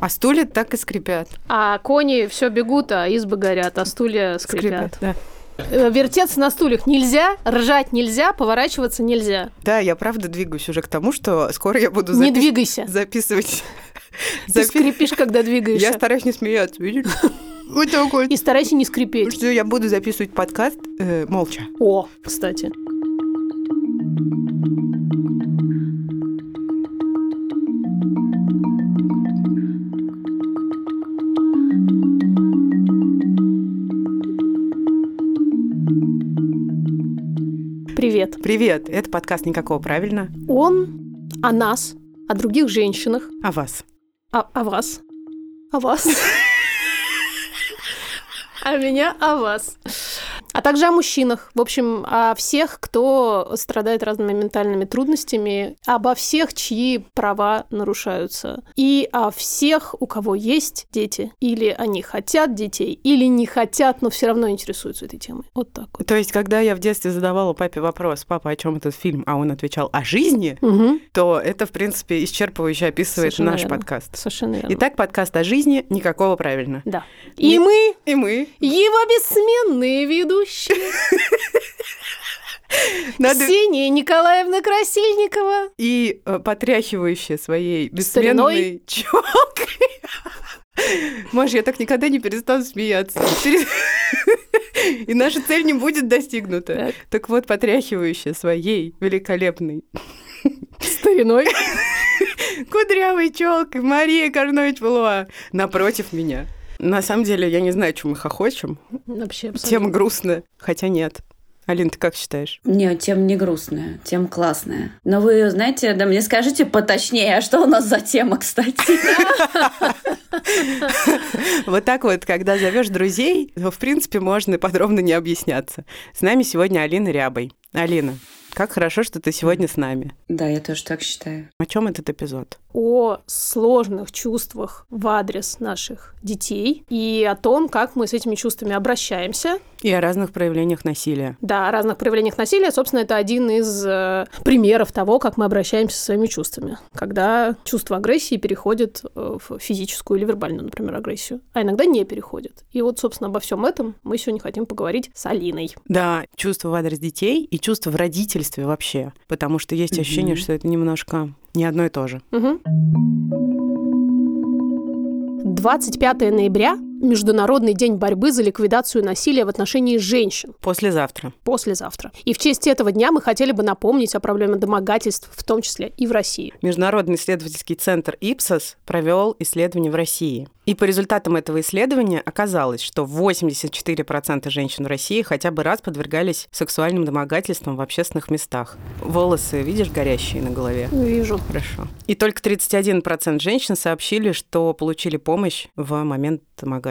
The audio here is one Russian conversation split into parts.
А стулья так и скрипят. А кони все бегут, а избы горят, а стулья скрипят. Скрипят, да. Э, Вертеться на стульях нельзя, ржать нельзя, поворачиваться нельзя. Да, я правда двигаюсь уже к тому, что скоро я буду Не запис- двигайся. записывать. Ты скрипишь, когда двигаешься. Я стараюсь не смеяться, видишь? Вот так вот. И старайся не скрипеть. Что я буду записывать подкаст э, молча. О, кстати. Привет. Привет, это подкаст «Никакого правильно». Он о нас, о других женщинах, А вас? о, о вас, о вас, а меня о вас. А также о мужчинах. В общем, о всех, кто страдает разными ментальными трудностями, обо всех, чьи права нарушаются. И о всех, у кого есть дети, или они хотят детей, или не хотят, но все равно интересуются этой темой. Вот так вот. То есть, когда я в детстве задавала папе вопрос, папа, о чем этот фильм, а он отвечал о жизни, Мгм. то это, в принципе, исчерпывающе описывает Совершенно наш верно. подкаст. Совершенно верно. Итак, подкаст о жизни «Никакого правильно». да. И Не- мы И мы. его бессменные ведущие. Надо... Ксения Николаевна Красильникова. И э, потряхивающая своей бессменной челкой. Маш, я так никогда не перестану смеяться. И наша цель не будет достигнута. Так. Так вот, потряхивающая своей великолепной Стариной. кудрявой челкой Мария Карнович Валуа напротив меня. На самом деле, я не знаю, чем мы хохочем. Вообще абсолютно. Тем грустно, хотя нет. Алин, ты как считаешь? Не, тем не грустная, тем классная. Но вы знаете, да мне скажите поточнее, а что у нас за тема, кстати? Вот так вот, когда зовешь друзей, то, в принципе, можно подробно не объясняться. С нами сегодня Алина Рябой. Алина, как хорошо, что ты сегодня с нами. Да, я тоже так считаю. О чем этот эпизод? О сложных чувствах в адрес наших детей и о том, как мы с этими чувствами обращаемся. И о разных проявлениях насилия. Да, о разных проявлениях насилия. Собственно, это один из э, примеров того, как мы обращаемся со своими чувствами. Когда чувство агрессии переходит э, в физическую или вербальную, например, агрессию. А иногда не переходит. И вот, собственно, обо всем этом мы сегодня хотим поговорить с Алиной. Да, чувство в адрес детей и чувство в родительстве вообще. Потому что есть ощущение, Мгм. что это немножко не одно и то же. Мгм. 25 ноября – Международный день борьбы за ликвидацию насилия в отношении женщин. Послезавтра. Послезавтра. И в честь этого дня мы хотели бы напомнить о проблеме домогательств, в том числе и в России. Международный исследовательский центр ИПСОС провел исследование в России. И по результатам этого исследования оказалось, что 84% женщин в России хотя бы раз подвергались сексуальным домогательствам в общественных местах. Волосы, видишь, горящие на голове? Вижу. Хорошо. И только 31% женщин сообщили, что получили помощь в момент домогательства.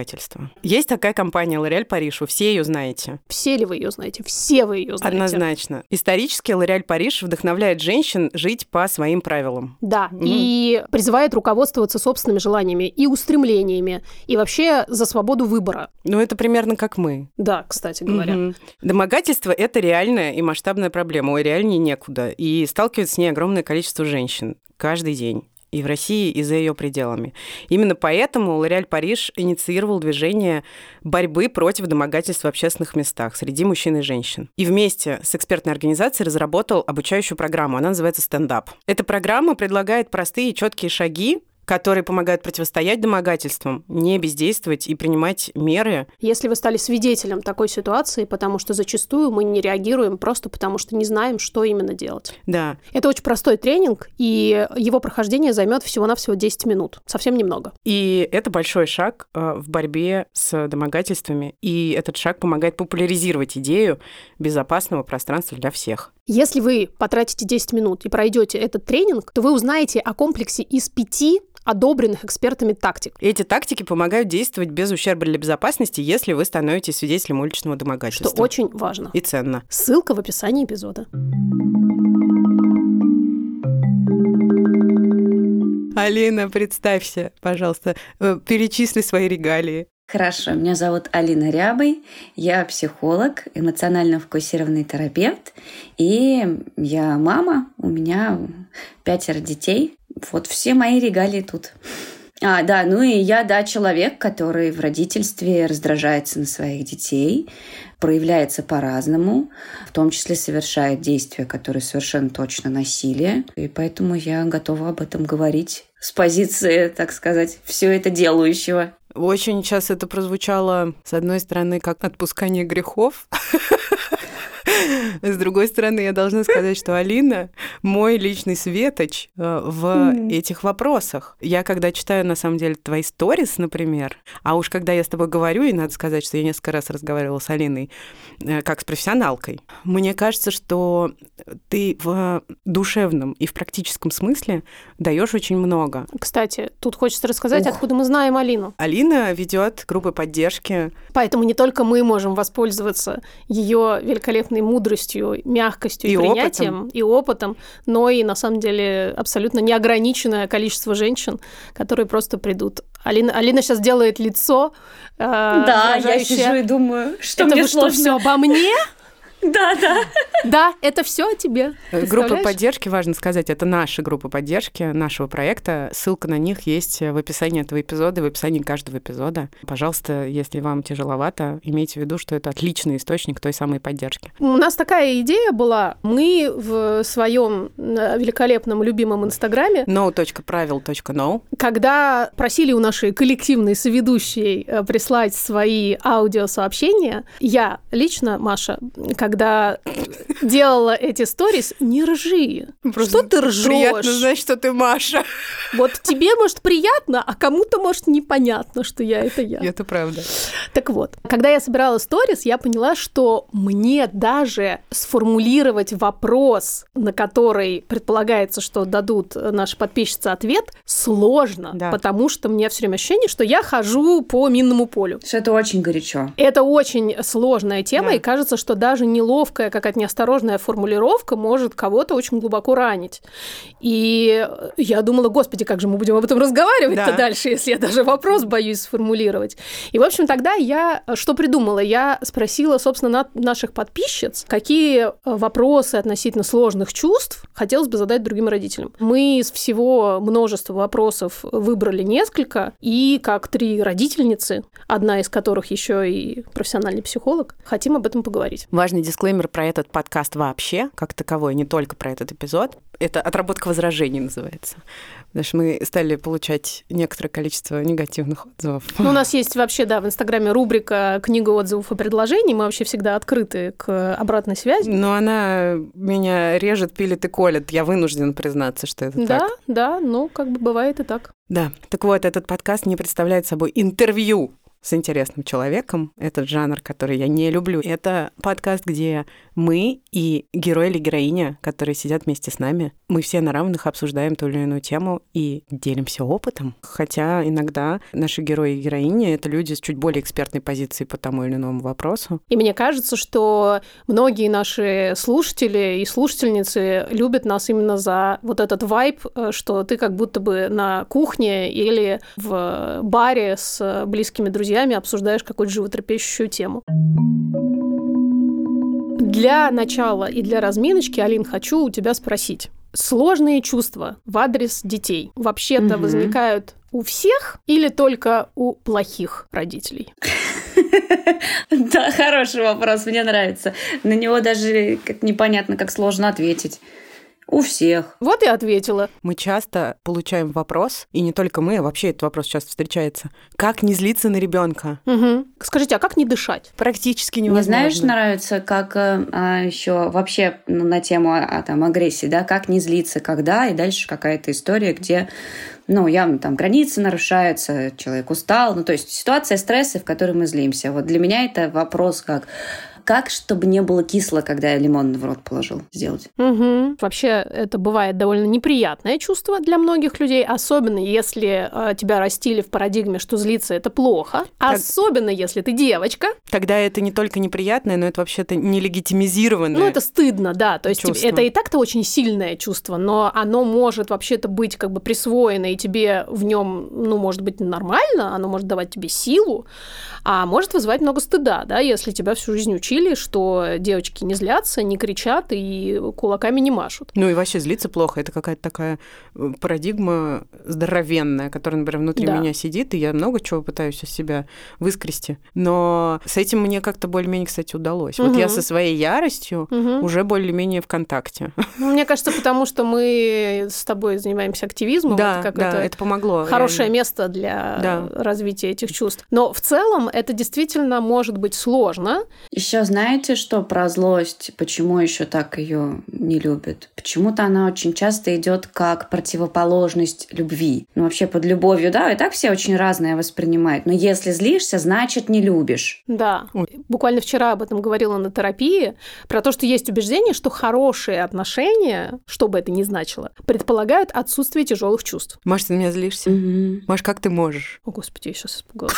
Есть такая компания L'Oréal Париж, вы все ее знаете. Все ли вы ее знаете? Все вы ее знаете. Однозначно. Исторически L'Oréal Париж вдохновляет женщин жить по своим правилам. Да, Мгм. и призывает руководствоваться собственными желаниями и устремлениями, и вообще за свободу выбора. Ну, это примерно как мы. Да, кстати говоря. Мгм. Домогательство – это реальная и масштабная проблема, ой, реальнее некуда. И сталкивается с ней огромное количество женщин каждый день. И в России, и за ее пределами. Именно поэтому Лореаль Париж инициировал движение борьбы против домогательств в общественных местах среди мужчин и женщин. И вместе с экспертной организацией разработал обучающую программу. Она называется «Стендап». Эта программа предлагает простые и четкие шаги, которые помогают противостоять домогательствам, не бездействовать и принимать меры Если вы стали свидетелем такой ситуации, потому что зачастую мы не реагируем просто потому, что не знаем, что именно делать. Да, Это очень простой тренинг, и его прохождение займет всего-навсего 10 минут. Совсем немного. И это большой шаг э, в борьбе с домогательствами, и этот шаг помогает популяризировать идею безопасного пространства для всех. Если вы потратите 10 минут и пройдете этот тренинг, то вы узнаете о комплексе из пяти одобренных экспертами тактик. Эти тактики помогают действовать без ущерба для безопасности, если вы становитесь свидетелем уличного Что домогательства. очень важно. И ценно. Ссылка в описании эпизода. Алина, представься, пожалуйста, э, перечисли свои регалии. Хорошо, меня зовут Алина Рябой, я психолог, эмоционально фокусированный терапевт, и я мама, у меня пятеро детей. Вот все мои регалии тут. А, да, ну и я, да, человек, который в родительстве раздражается на своих детей, проявляется по-разному, в том числе совершает действия, которые совершенно точно насилие. И поэтому я готова об этом говорить с позиции, так сказать, все это делающего. Очень сейчас это прозвучало, с одной стороны, как отпускание грехов, С другой стороны, я должна сказать, что Алина мой личный светоч э, в этих вопросах. Я когда читаю, на самом деле, твои сторис, например, а уж когда я с тобой говорю, и надо сказать, что я несколько раз разговаривала с Алиной э, как с профессионалкой, мне кажется, что ты в душевном и в практическом смысле даешь очень много. Кстати, тут хочется рассказать, Ух. откуда мы знаем Алину. Алина ведет группы поддержки. Поэтому не только мы можем воспользоваться ее великолепной мудростью, мягкостью и, и принятием опытом. и опытом, но и на самом деле абсолютно неограниченное количество женщин, которые просто придут. Алина, Алина сейчас делает лицо. Э, да, я сижу и думаю, что это мне вы сложно. что, все обо мне? Да, да. Да, это все о тебе. Группа поддержки, важно сказать, это наши группы поддержки нашего проекта. Ссылка на них есть в описании этого эпизода, в описании каждого эпизода. Пожалуйста, если вам тяжеловато, имейте в виду, что это отличный источник той самой поддержки. У нас такая идея была. Мы в своем э, великолепном любимом инстаграме no.правил.no когда просили у нашей коллективной соведущей э, прислать свои аудиосообщения, я лично, Маша, как когда делала эти сторис, не ржи. Просто что ты ржешь? Приятно знать, что ты Маша. Вот тебе, может, приятно, а кому-то, может, непонятно, что я это я. Это правда. Так вот, когда я собирала сторис, я поняла, что мне даже сформулировать вопрос, на который предполагается, что дадут наши подписчицы ответ, сложно, да. потому что мне все время ощущение, что я хожу по минному полю. Это очень горячо. Это очень сложная тема, да. и кажется, что даже неловкая, какая-то неосторожная формулировка может кого-то очень глубоко ранить. И я думала, господи, как же мы будем об этом разговаривать-то да. дальше, если я даже вопрос боюсь сформулировать. И, в общем, тогда я что придумала? Я спросила, собственно, наших подписчиц, какие вопросы относительно сложных чувств хотелось бы задать другим родителям. Мы из всего множества вопросов выбрали несколько, и как три родительницы, одна из которых еще и профессиональный психолог, хотим об этом поговорить. Важный дисклеймер про этот подкаст вообще, как таковой, не только про этот эпизод. Это отработка возражений называется. Потому что мы стали получать некоторое количество негативных отзывов. Ну, у нас есть вообще, да, в Инстаграме рубрика «Книга отзывов и предложений». Мы вообще всегда открыты к обратной связи. Но она меня режет, пилит и колет. Я вынуждена признаться, что это да, так. Да, да, ну, как бы бывает и так. Да, так вот, этот подкаст не представляет собой интервью с интересным человеком. Этот жанр, который я не люблю. Это подкаст, где мы и герой или героиня, которые сидят вместе с нами, мы все на равных обсуждаем ту или иную тему и делимся опытом. Хотя иногда наши герои и героини — это люди с чуть более экспертной позиции по тому или иному вопросу. И мне кажется, что многие наши слушатели и слушательницы любят нас именно за вот этот вайб, э, что ты как будто бы на кухне или в баре с близкими друзьями обсуждаешь какую-то животрепещущую тему. Для начала и для разминочки, Алин, хочу у тебя спросить. Сложные чувства в адрес детей вообще-то угу. возникают у всех или только у плохих родителей? Да, хороший вопрос, мне нравится. На него даже непонятно, как сложно ответить. У всех. Вот и ответила. Мы часто получаем вопрос, и не только мы, а вообще этот вопрос часто встречается. Как не злиться на ребенка? Угу. Скажите, а как не дышать? Практически невозможно. Не знаешь, нравится, как а, еще вообще ну, на тему а, там, агрессии, да, как не злиться, когда, и дальше какая-то история, где ну, явно там границы нарушаются, человек устал, ну, то есть ситуация стресса, в которой мы злимся. Вот для меня это вопрос как как, чтобы не было кисло, когда я лимон в рот положил, сделать. Угу. Вообще, это бывает довольно неприятное чувство для многих людей, особенно если э, тебя растили в парадигме, что злиться это плохо, так... особенно если ты девочка. Тогда это не только неприятное, но это вообще-то нелегитимизированное. Ну, это стыдно, да. То есть чувство. это и так-то очень сильное чувство, но оно может вообще-то быть как бы присвоено, и тебе в нем, ну, может быть, нормально, оно может давать тебе силу, а может вызывать много стыда, да, если тебя всю жизнь учили учили, что девочки не злятся, не кричат и кулаками не машут. Ну и вообще злиться плохо. Это какая-то такая э, парадигма здоровенная, которая, например, внутри да. меня сидит, и я много чего пытаюсь из себя выскрести. Но с этим мне как-то более-менее, кстати, удалось. Угу. Вот я со своей яростью угу. уже более-менее в контакте. Ну, мне кажется, потому что мы с тобой занимаемся активизмом. Да, вот как да, это, это помогло. Хорошее реально. место для да. развития этих чувств. Но в целом это действительно может быть сложно. Еще знаете, что про злость? Почему еще так ее не любят? Почему-то она очень часто идет как противоположность любви. Ну, вообще под любовью, да, и так все очень разное воспринимают. Но если злишься, значит не любишь. Да. Буквально вчера об этом говорила на терапии, про то, что есть убеждение, что хорошие отношения, что бы это ни значило, предполагают отсутствие тяжелых чувств. Маш, ты на меня злишься? Угу. Маш, как ты можешь? О, Господи, я сейчас испугалась.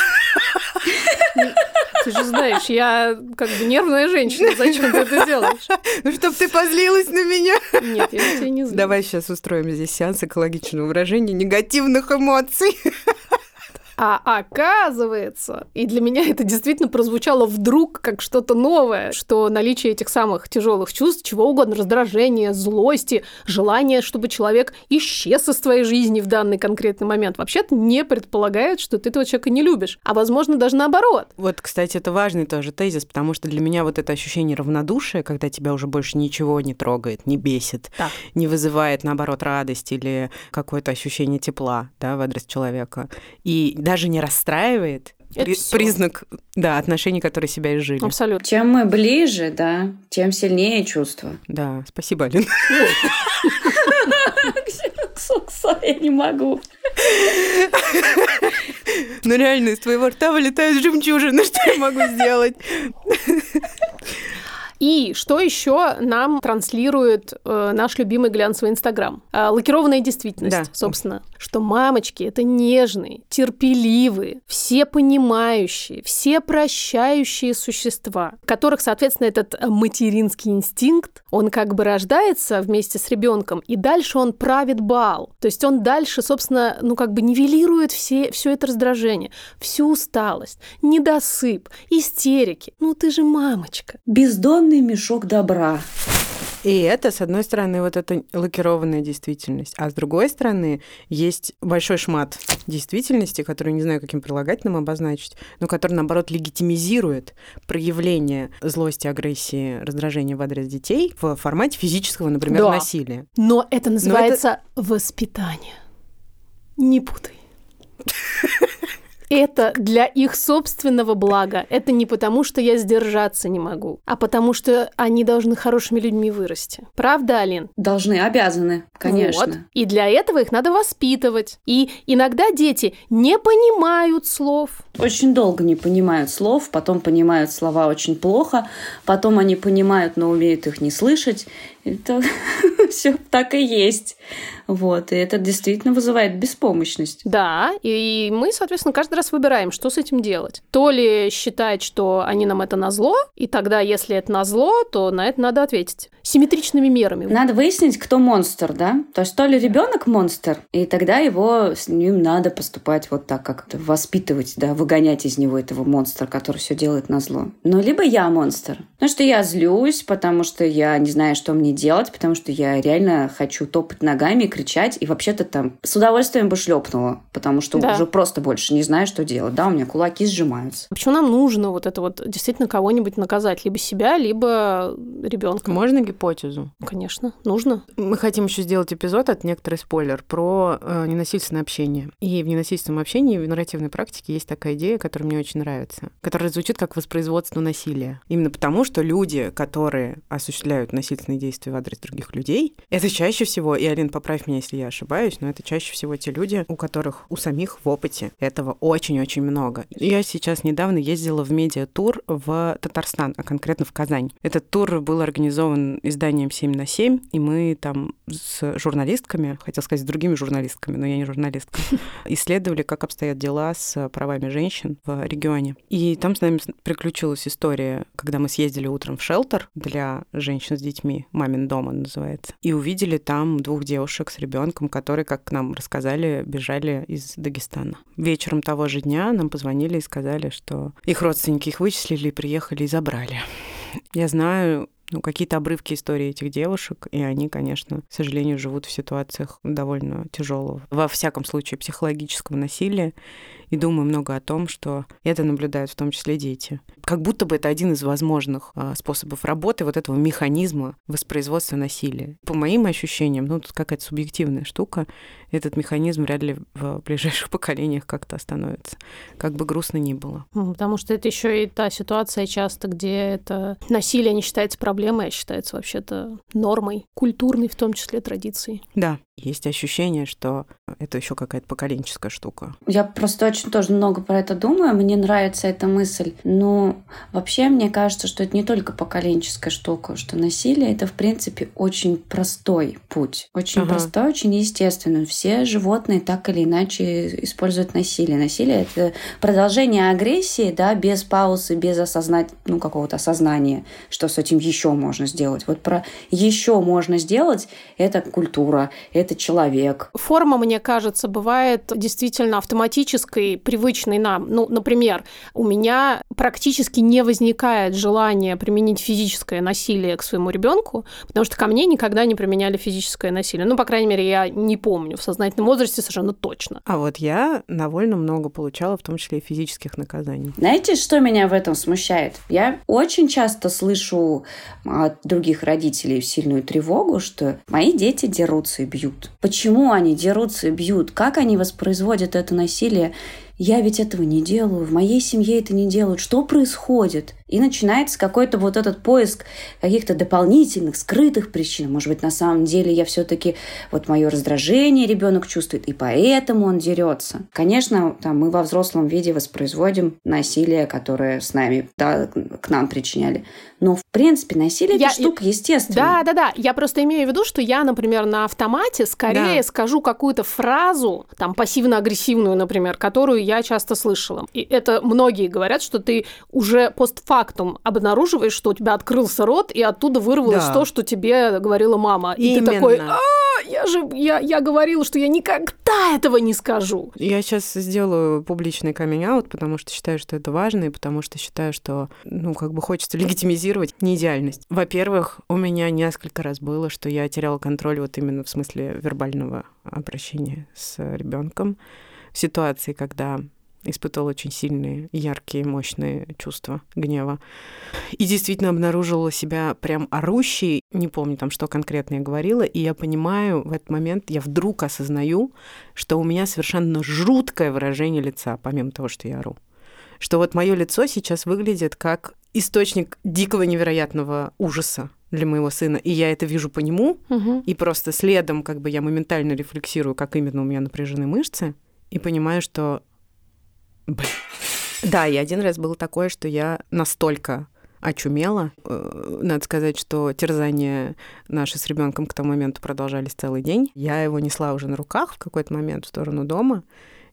Ты же знаешь, я как бы нервная женщина, зачем ты это делаешь? Ну, чтоб ты позлилась на меня. Нет, я тебя не злюсь. Давай сейчас устроим здесь сеанс экологичного выражения негативных эмоций. А оказывается, и для меня это действительно прозвучало вдруг как что-то новое, что наличие этих самых тяжелых чувств, чего угодно, раздражения, злости, желание, чтобы человек исчез из твоей жизни в данный конкретный момент, вообще-то не предполагает, что ты этого человека не любишь. А возможно, даже наоборот. Вот, кстати, это важный тоже тезис, потому что для меня вот это ощущение равнодушия, когда тебя уже больше ничего не трогает, не бесит, да. не вызывает, наоборот, радость или какое-то ощущение тепла да, в адрес человека. И даже не расстраивает, это признак, да, отношений, которые себя изжили. Абсолютно. Чем мы ближе, да, тем сильнее чувства. Да, спасибо, Алина. Я не могу. Ну реально, из твоего рта вылетают жемчужины, что я могу сделать? И что еще нам транслирует э, наш любимый глянцевый Инстаграм? Э, лакированная действительность, да. собственно. Что мамочки это нежные, терпеливые, все понимающие, все прощающие существа, которых, соответственно, этот материнский инстинкт, он как бы рождается вместе с ребенком, и дальше он правит бал. То есть он дальше, собственно, ну как бы нивелирует все, все это раздражение, всю усталость, недосып, истерики. Ну ты же мамочка. Бездонный огромный мешок добра. И это, с одной стороны, вот эта лакированная действительность, а с другой стороны, есть большой шмат действительности, который не знаю, каким прилагательным обозначить, но который, наоборот, легитимизирует проявление злости, агрессии, раздражения в адрес детей в формате физического, например, да. насилия. Но это называется но это... воспитание. Не путай это для их собственного блага. Это не потому, что я сдержаться не могу, а потому что они должны хорошими людьми вырасти. Правда, Алин? Должны, обязаны, конечно. Вот. И для этого их надо воспитывать. И иногда дети не понимают слов. Очень долго не понимают слов, потом понимают слова очень плохо, потом они понимают, но умеют их не слышать. Это все так и есть. Вот, и это действительно вызывает беспомощность. Да, и мы, соответственно, каждый раз выбираем, что с этим делать. То ли считать, что они нам это назло, и тогда, если это назло, то на это надо ответить симметричными мерами. Надо выяснить, кто монстр, да? То есть то ли ребенок монстр, и тогда его с ним надо поступать вот так, как воспитывать, да, выгонять из него этого монстра, который все делает на зло. Ну, либо я монстр. Потому что я злюсь, потому что я не знаю, что мне делать, потому что я реально хочу топать ногами, кричать, и вообще-то там с удовольствием бы шлепнула, потому что да. уже просто больше не знаю, что делать. Да, у меня кулаки сжимаются. Почему нам нужно вот это вот действительно кого-нибудь наказать? Либо себя, либо ребенка. Можно гипотезу? Конечно, нужно. Мы хотим еще сделать эпизод, от некоторый спойлер, про э, ненасильственное общение. И в ненасильственном общении, в нарративной практике есть такая идея, которая мне очень нравится, которая звучит как воспроизводство насилия. Именно потому, что люди, которые осуществляют насильственные действия в адрес других людей, это чаще всего, и, Алин, поправь меня, если я ошибаюсь, но это чаще всего те люди, у которых у самих в опыте этого очень-очень много. Я сейчас недавно ездила в медиатур в Татарстан, а конкретно в Казань. Этот тур был организован изданием 7 на 7, и мы там с журналистками, хотел сказать, с другими журналистками, но я не журналистка, исследовали, как обстоят дела с правами женщин в регионе. И там с нами приключилась история, когда мы съездили утром в шелтер для женщин с детьми, мамин дом он называется, и увидели там двух девушек с ребенком, которые, как нам рассказали, бежали из Дагестана. Вечером того же дня нам позвонили и сказали, что их родственники их вычислили приехали и забрали. Я знаю ну, какие-то обрывки истории этих девушек, и они, конечно, к сожалению, живут в ситуациях довольно тяжелого, во всяком случае, психологического насилия, и думаю много о том, что это наблюдают в том числе дети. Как будто бы это один из возможных а, способов работы вот этого механизма воспроизводства насилия. По моим ощущениям, ну, тут какая-то субъективная штука, этот механизм вряд ли в ближайших поколениях как-то остановится, как бы грустно ни было. Потому что это еще и та ситуация часто, где это насилие не считается проблемой, а считается вообще-то нормой, культурной в том числе традицией. Да, есть ощущение, что это еще какая-то поколенческая штука. Я просто очень тоже много про это думаю. Мне нравится эта мысль. Но вообще мне кажется, что это не только поколенческая штука, что насилие это в принципе очень простой путь. Очень ага. простой, очень естественный. Все животные так или иначе используют насилие. Насилие это продолжение агрессии, да, без паузы, без осознать, ну, какого-то осознания, что с этим еще можно сделать. Вот про еще можно сделать это культура, это это человек. Форма, мне кажется, бывает действительно автоматической, привычной нам. Ну, например, у меня практически не возникает желания применить физическое насилие к своему ребенку, потому что ко мне никогда не применяли физическое насилие. Ну, по крайней мере, я не помню в сознательном возрасте совершенно точно. А вот я довольно много получала, в том числе и физических наказаний. Знаете, что меня в этом смущает? Я очень часто слышу от других родителей сильную тревогу, что мои дети дерутся и бьют бьют? Почему они дерутся и бьют? Как они воспроизводят это насилие? Я ведь этого не делаю, в моей семье это не делают. Что происходит? И начинается какой-то вот этот поиск каких-то дополнительных, скрытых причин. Может быть, на самом деле я все-таки вот мое раздражение ребенок чувствует, и поэтому он дерется. Конечно, там мы во взрослом виде воспроизводим насилие, которое с нами, да, к нам причиняли. Но, в принципе, насилие я, это штука естественная. Да, да, да. Я просто имею в виду, что я, например, на автомате скорее да. скажу какую-то фразу, там, пассивно-агрессивную, например, которую я часто слышала. И это многие говорят, что ты уже постфактум фактум обнаруживаешь, что у тебя открылся рот, и оттуда вырвалось да. то, что тебе говорила мама. И Именно. ты такой, а, я же, я, я говорила, что я никогда этого не скажу. Я сейчас сделаю публичный камень-аут, потому что считаю, что это важно, и потому что считаю, что, ну, как бы хочется легитимизировать неидеальность. Во-первых, у меня несколько раз было, что я теряла контроль вот именно в смысле вербального обращения с ребенком в ситуации, когда испытывал очень сильные, яркие, мощные чувства гнева. И действительно обнаруживала себя прям орущей, не помню там, что конкретно я говорила, и я понимаю, в этот момент я вдруг осознаю, что у меня совершенно жуткое выражение лица, помимо того, что я ору. Что вот мое лицо сейчас выглядит как источник дикого невероятного ужаса для моего сына, и я это вижу по нему, угу. и просто следом как бы я моментально рефлексирую, как именно у меня напряжены мышцы, и понимаю, что Блин. Да, и один раз было такое, что я настолько очумела. Э, надо сказать, что терзания наши с ребенком к тому моменту продолжались целый день. Я его несла уже на руках в какой-то момент в сторону дома.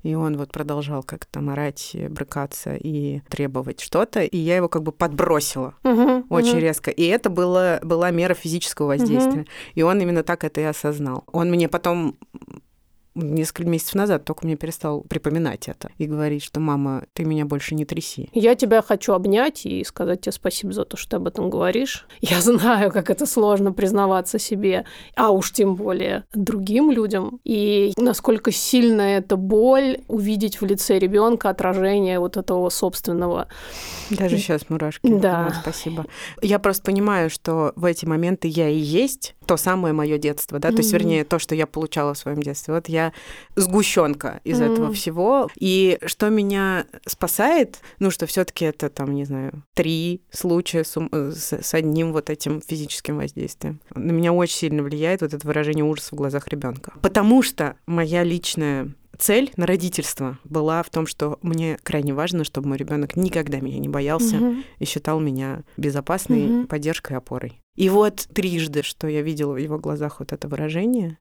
И он вот продолжал как-то там орать, брыкаться и требовать что-то. И я его как бы подбросила uh-huh, очень uh-huh. резко. И это было, была мера физического воздействия. Uh-huh. И он именно так это и осознал. Он мне потом несколько месяцев назад только мне перестал припоминать это и говорить, что мама, ты меня больше не тряси. Я тебя хочу обнять и сказать тебе спасибо за то, что ты об этом говоришь. Я знаю, как это сложно признаваться себе, а уж тем более другим людям. И насколько сильно эта боль увидеть в лице ребенка отражение вот этого собственного. Даже сейчас мурашки. Да. Спасибо. Я просто понимаю, что в эти моменты я и есть то самое мое детство, да, mm-hmm. то есть, вернее, то, что я получала в своем детстве. Вот я сгущенка из mm-hmm. этого всего. И что меня спасает, ну, что все-таки это там, не знаю, три случая с, с, с одним вот этим физическим воздействием. На меня очень сильно влияет вот это выражение ужаса в глазах ребенка. Потому что моя личная цель на родительство была в том, что мне крайне важно, чтобы мой ребенок никогда меня не боялся угу. и считал меня безопасной угу. поддержкой и опорой. И вот трижды, что я видела в его глазах вот это выражение,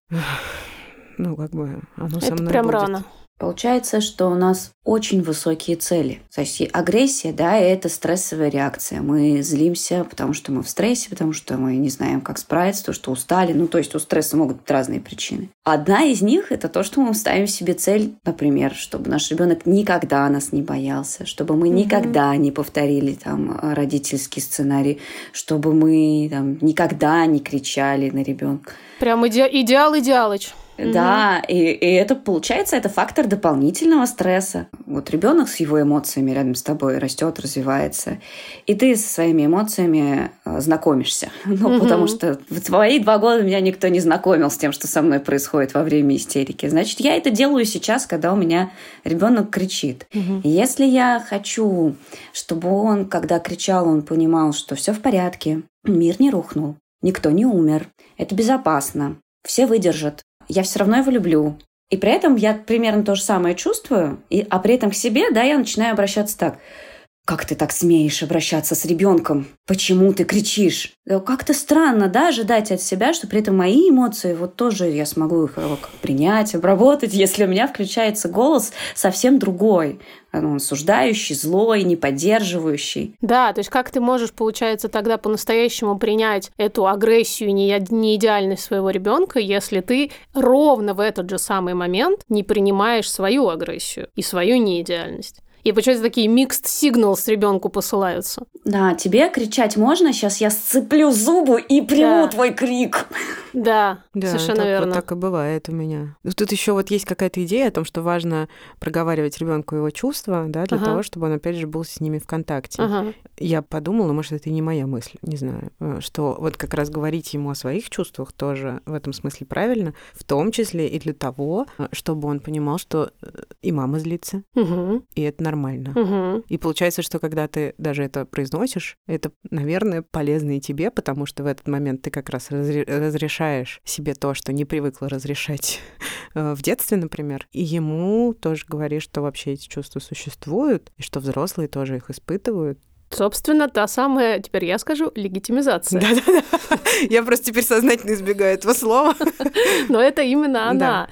ну, как бы оно это со мной прям будет. рано. Получается, что у нас очень высокие цели. То есть агрессия, да, это стрессовая реакция. Мы злимся, потому что мы в стрессе, потому что мы не знаем, как справиться, то, что устали. Ну, то есть у стресса могут быть разные причины. Одна из них – это то, что мы ставим себе цель, например, чтобы наш ребенок никогда нас не боялся, чтобы мы mm-hmm. никогда не повторили там родительский сценарий, чтобы мы там никогда не кричали на ребенка. Прям иде- идеал идеалыч. Да, и, и это получается, это фактор дополнительного стресса. Вот ребенок с его эмоциями рядом с тобой растет, развивается, и ты со своими эмоциями э, знакомишься. Ну, потому что в твои два года меня никто не знакомил с тем, что со мной происходит во время истерики. Значит, я это делаю сейчас, когда у меня ребенок кричит. Если я хочу, чтобы он, когда кричал, он понимал, что все в порядке, мир не рухнул, никто не умер, это безопасно, все выдержат, я все равно его люблю. И при этом я примерно то же самое чувствую, и, а при этом к себе, да, я начинаю обращаться так. Как ты так смеешь обращаться с ребенком? Почему ты кричишь? Как-то странно, да, ожидать от себя, что при этом мои эмоции, вот тоже я смогу их э, принять, обработать, если у меня включается голос совсем другой он осуждающий, злой, не поддерживающий. Да, то есть как ты можешь, получается, тогда по-настоящему принять эту агрессию, не, не идеальность своего ребенка, если ты ровно в этот же самый момент не принимаешь свою агрессию и свою неидеальность? И получается, такие mixed signals ребенку посылаются. Да, тебе кричать можно, сейчас я сцеплю зубы и приму да. твой крик. Да, да совершенно так, верно. Вот так и бывает у меня. Тут еще вот есть какая-то идея о том, что важно проговаривать ребенку его чувства, да, для ага. того, чтобы он опять же был с ними в контакте. Ага. Я подумала, может, это и не моя мысль, не знаю, э, что вот как раз говорить ему о своих чувствах тоже в этом смысле правильно, в том числе и для того, э, чтобы он понимал, что э, и мама злится, угу. и это нормально нормально. Угу. И получается, что когда ты даже это произносишь, это, наверное, полезно и тебе, потому что в этот момент ты как раз разре- разрешаешь себе то, что не привыкла разрешать э, в детстве, например, и ему тоже говоришь, что вообще эти чувства существуют, и что взрослые тоже их испытывают, Собственно, та самая, теперь я скажу, легитимизация. Да-да-да. Я просто теперь сознательно избегаю этого слова. Но это именно она.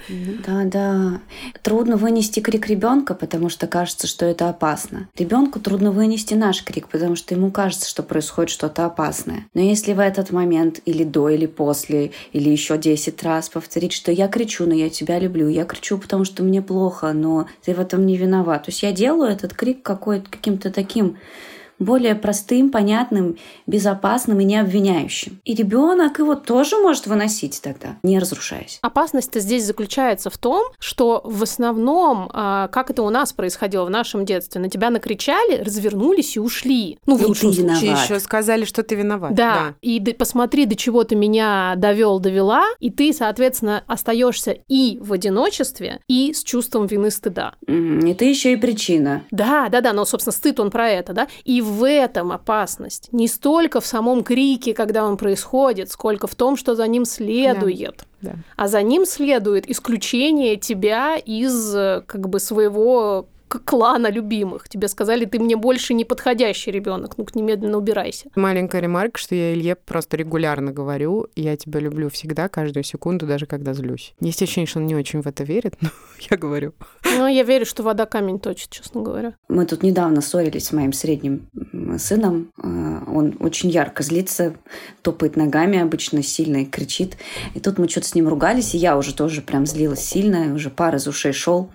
Да-да. Трудно вынести крик ребенка, потому что кажется, что это опасно. Ребенку трудно вынести наш крик, потому что ему кажется, что происходит что-то опасное. Но если в этот момент или до, или после, или еще 10 раз повторить, что я кричу, но я тебя люблю, я кричу, потому что мне плохо, но ты в этом не виноват. То есть я делаю этот крик какой-то каким-то таким более простым, понятным, безопасным и не обвиняющим. И ребенок его тоже может выносить тогда, не разрушаясь. Опасность-то здесь заключается в том, что в основном, а, как это у нас происходило в нашем детстве, на тебя накричали, развернулись и ушли. Ну, в лучшем случае еще сказали, что ты виноват. Да, да. и посмотри, до чего ты меня довел, довела, и ты, соответственно, остаешься и в одиночестве, и с чувством вины стыда. И ты еще и причина. Да, да, да, но, собственно, стыд он про это, да. И в этом опасность. Не столько в самом крике, когда он происходит, сколько в том, что за ним следует. Да. Да. А за ним следует исключение тебя из э, как бы своего клана любимых. Тебе сказали, ты мне больше не подходящий ребенок, ну-ка немедленно убирайся. Маленькая ремарка, что я Илье просто регулярно говорю, я тебя люблю всегда, каждую секунду, даже когда злюсь. Есть ощущение, что он не очень в это верит, но я говорю. Ну, я верю, что вода камень точит, честно говоря. Мы тут недавно ссорились с моим средним сыном. А, он очень ярко злится, топает ногами обычно сильно и кричит. И тут мы что-то с ним ругались, и я уже тоже прям злилась сильно, уже пар из ушей шел.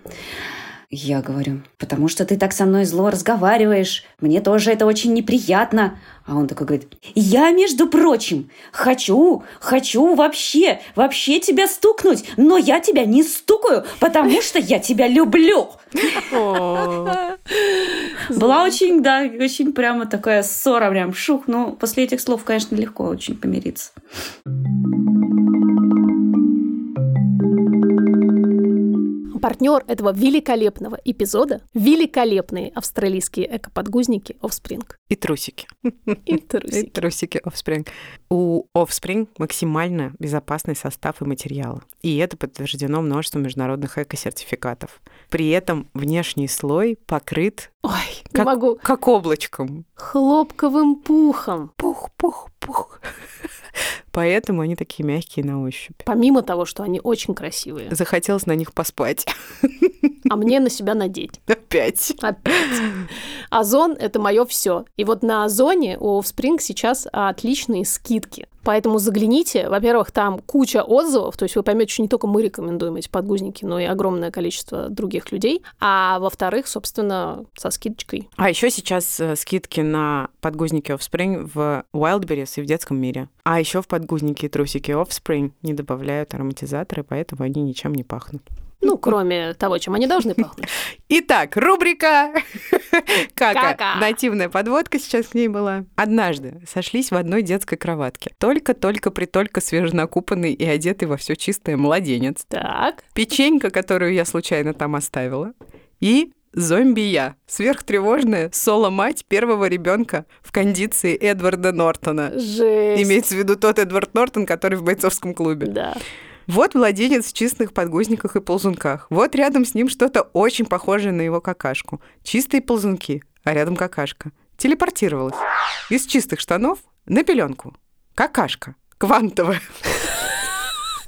Я говорю, потому что ты так со мной зло разговариваешь. Мне тоже это очень неприятно. А он такой говорит, я, между прочим, хочу, хочу вообще, вообще тебя стукнуть, но я тебя не стукаю, потому что я тебя люблю. Была очень, да, очень прямо такая ссора, прям шух. Но после этих слов, конечно, легко очень помириться. Партнер этого великолепного эпизода – великолепные австралийские экоподгузники Offspring. И трусики. И трусики. И трусики Offspring. У Offspring максимально безопасный состав и материалы. И это подтверждено множеством международных эко-сертификатов. При этом внешний слой покрыт Ой, как, не могу. как облачком. Хлопковым пухом. Пух, пух, пух. Поэтому они такие мягкие на ощупь. Помимо того, что они очень красивые. Захотелось на них поспать. А мне на себя надеть. Опять. Опять. Озон — это мое все. И вот на Озоне у Offspring сейчас отличные скидки. Поэтому загляните. Во-первых, там куча отзывов, то есть вы поймете, что не только мы рекомендуем эти подгузники, но и огромное количество других людей. А во-вторых, собственно, со скидочкой. А еще сейчас э, скидки на подгузники Offspring в Wildberries и в детском мире. А еще в подгузники и трусики Offspring не добавляют ароматизаторы, поэтому они ничем не пахнут. Ну, кроме того, чем они должны пахнуть. Итак, рубрика «Кака». Кака. Нативная подводка сейчас к ней была. Однажды сошлись в одной детской кроватке. Только-только притолько свеженакупанный и одетый во все чистое младенец. Так. Печенька, которую я случайно там оставила. И зомби я, сверхтревожная соло-мать первого ребенка в кондиции Эдварда Нортона. Жесть. Имеется в виду тот Эдвард Нортон, который в бойцовском клубе. Да. Вот младенец в чистых подгузниках и ползунках. Вот рядом с ним что-то очень похожее на его какашку. Чистые ползунки, а рядом какашка. Телепортировалась. Из чистых штанов на пеленку. Какашка. Квантовая.